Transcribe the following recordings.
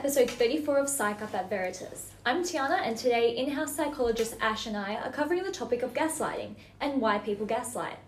episode 34 of Psych Up at Veritas. I'm Tiana, and today in house psychologist Ash and I are covering the topic of gaslighting and why people gaslight.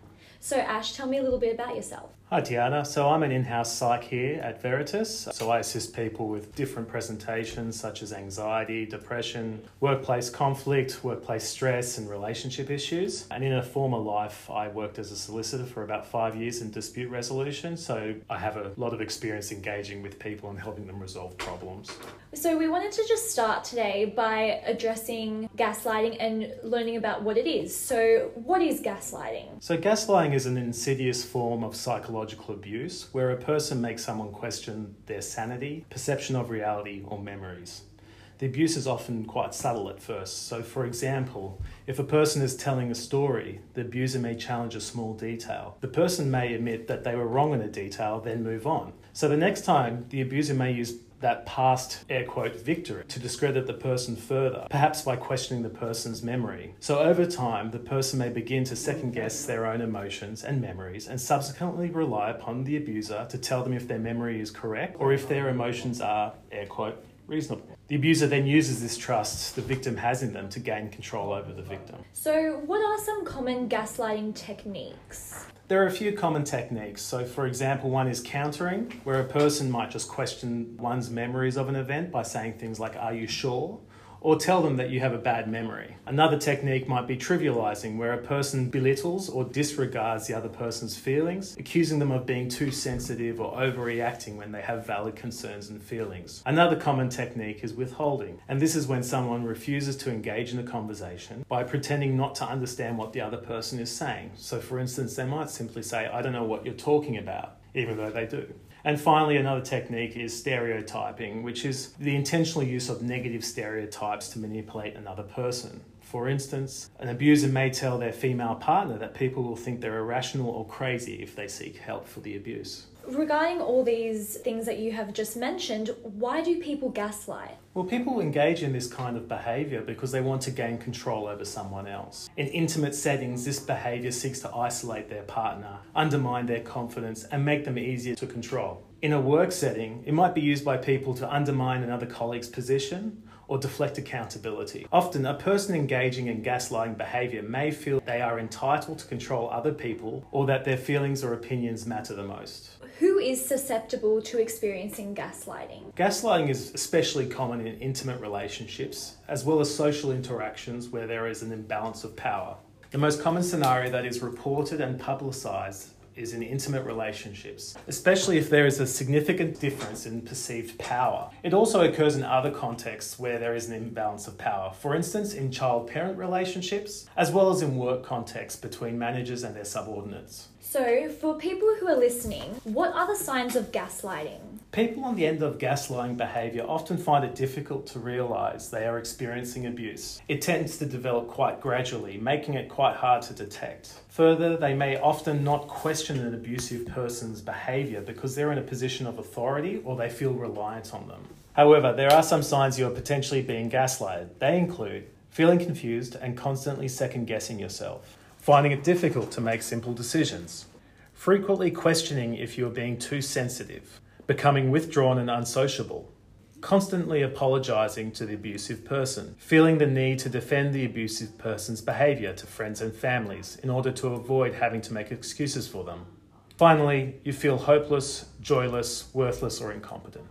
So, Ash, tell me a little bit about yourself. Hi, Tiana. So, I'm an in house psych here at Veritas. So, I assist people with different presentations such as anxiety, depression, workplace conflict, workplace stress, and relationship issues. And in a former life, I worked as a solicitor for about five years in dispute resolution. So, I have a lot of experience engaging with people and helping them resolve problems. So, we wanted to just start today by addressing gaslighting and learning about what it is. So, what is gaslighting? So, gaslighting is an insidious form of psychological abuse where a person makes someone question their sanity, perception of reality, or memories. The abuse is often quite subtle at first. So, for example, if a person is telling a story, the abuser may challenge a small detail. The person may admit that they were wrong in a detail, then move on. So, the next time, the abuser may use that past air quote victory to discredit the person further, perhaps by questioning the person's memory. So over time, the person may begin to second guess their own emotions and memories and subsequently rely upon the abuser to tell them if their memory is correct or if their emotions are air quote reasonable. The abuser then uses this trust the victim has in them to gain control over the victim. So, what are some common gaslighting techniques? There are a few common techniques. So, for example, one is countering, where a person might just question one's memories of an event by saying things like, Are you sure? Or tell them that you have a bad memory. Another technique might be trivializing, where a person belittles or disregards the other person's feelings, accusing them of being too sensitive or overreacting when they have valid concerns and feelings. Another common technique is withholding, and this is when someone refuses to engage in a conversation by pretending not to understand what the other person is saying. So, for instance, they might simply say, I don't know what you're talking about, even though they do. And finally, another technique is stereotyping, which is the intentional use of negative stereotypes to manipulate another person. For instance, an abuser may tell their female partner that people will think they're irrational or crazy if they seek help for the abuse. Regarding all these things that you have just mentioned, why do people gaslight? Well, people engage in this kind of behaviour because they want to gain control over someone else. In intimate settings, this behaviour seeks to isolate their partner, undermine their confidence, and make them easier to control. In a work setting, it might be used by people to undermine another colleague's position or deflect accountability. Often, a person engaging in gaslighting behaviour may feel they are entitled to control other people or that their feelings or opinions matter the most. Who is susceptible to experiencing gaslighting? Gaslighting is especially common in intimate relationships, as well as social interactions where there is an imbalance of power. The most common scenario that is reported and publicised is in intimate relationships, especially if there is a significant difference in perceived power. It also occurs in other contexts where there is an imbalance of power, for instance, in child parent relationships, as well as in work contexts between managers and their subordinates. So, for people who are listening, what are the signs of gaslighting? People on the end of gaslighting behaviour often find it difficult to realise they are experiencing abuse. It tends to develop quite gradually, making it quite hard to detect. Further, they may often not question an abusive person's behaviour because they're in a position of authority or they feel reliant on them. However, there are some signs you are potentially being gaslighted. They include feeling confused and constantly second guessing yourself, finding it difficult to make simple decisions, frequently questioning if you are being too sensitive, becoming withdrawn and unsociable, constantly apologising to the abusive person, feeling the need to defend the abusive person's behaviour to friends and families in order to avoid having to make excuses for them. Finally, you feel hopeless, joyless, worthless, or incompetent.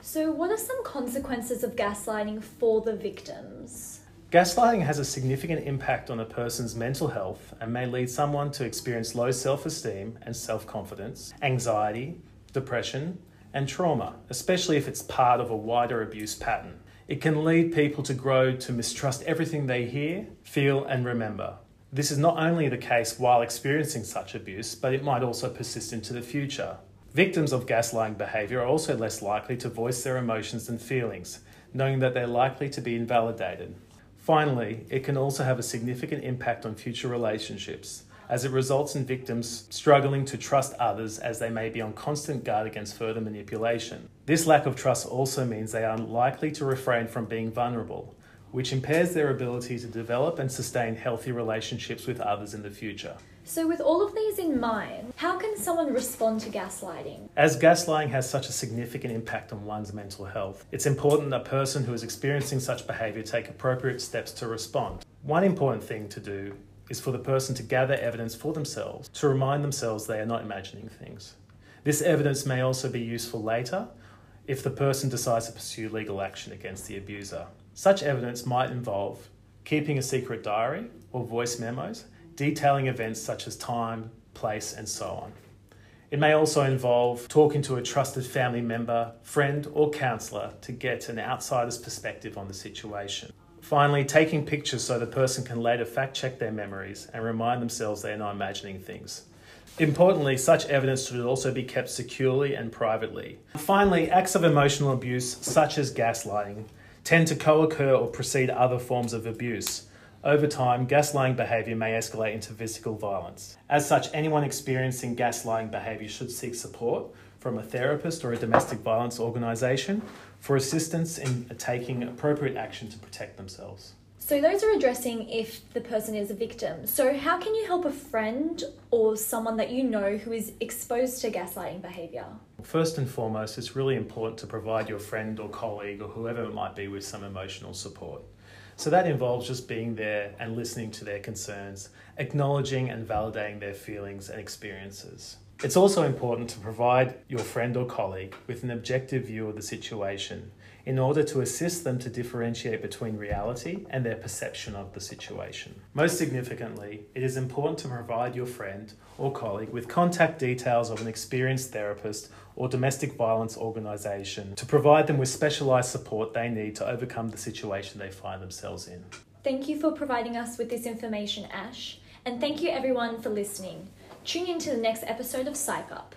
So, what are some consequences of gaslighting for the victims? Gaslighting has a significant impact on a person's mental health and may lead someone to experience low self esteem and self confidence, anxiety, depression, and trauma, especially if it's part of a wider abuse pattern. It can lead people to grow to mistrust everything they hear, feel, and remember. This is not only the case while experiencing such abuse, but it might also persist into the future. Victims of gaslighting behaviour are also less likely to voice their emotions and feelings, knowing that they're likely to be invalidated. Finally, it can also have a significant impact on future relationships, as it results in victims struggling to trust others as they may be on constant guard against further manipulation. This lack of trust also means they are likely to refrain from being vulnerable, which impairs their ability to develop and sustain healthy relationships with others in the future. So, with all of these in mind, how can someone respond to gaslighting? As gaslighting has such a significant impact on one's mental health, it's important that a person who is experiencing such behaviour take appropriate steps to respond. One important thing to do is for the person to gather evidence for themselves to remind themselves they are not imagining things. This evidence may also be useful later if the person decides to pursue legal action against the abuser. Such evidence might involve keeping a secret diary or voice memos detailing events such as time, place, and so on. It may also involve talking to a trusted family member, friend, or counsellor to get an outsider's perspective on the situation. Finally, taking pictures so the person can later fact check their memories and remind themselves they are not imagining things. Importantly, such evidence should also be kept securely and privately. Finally, acts of emotional abuse, such as gaslighting, tend to co occur or precede other forms of abuse. Over time, gaslighting behaviour may escalate into physical violence. As such, anyone experiencing gaslighting behaviour should seek support from a therapist or a domestic violence organisation for assistance in taking appropriate action to protect themselves. So, those are addressing if the person is a victim. So, how can you help a friend or someone that you know who is exposed to gaslighting behaviour? First and foremost, it's really important to provide your friend or colleague or whoever it might be with some emotional support. So that involves just being there and listening to their concerns, acknowledging and validating their feelings and experiences. It's also important to provide your friend or colleague with an objective view of the situation in order to assist them to differentiate between reality and their perception of the situation. Most significantly, it is important to provide your friend or colleague with contact details of an experienced therapist or domestic violence organisation to provide them with specialised support they need to overcome the situation they find themselves in. Thank you for providing us with this information, Ash, and thank you everyone for listening. Tune in to the next episode of Psych Up.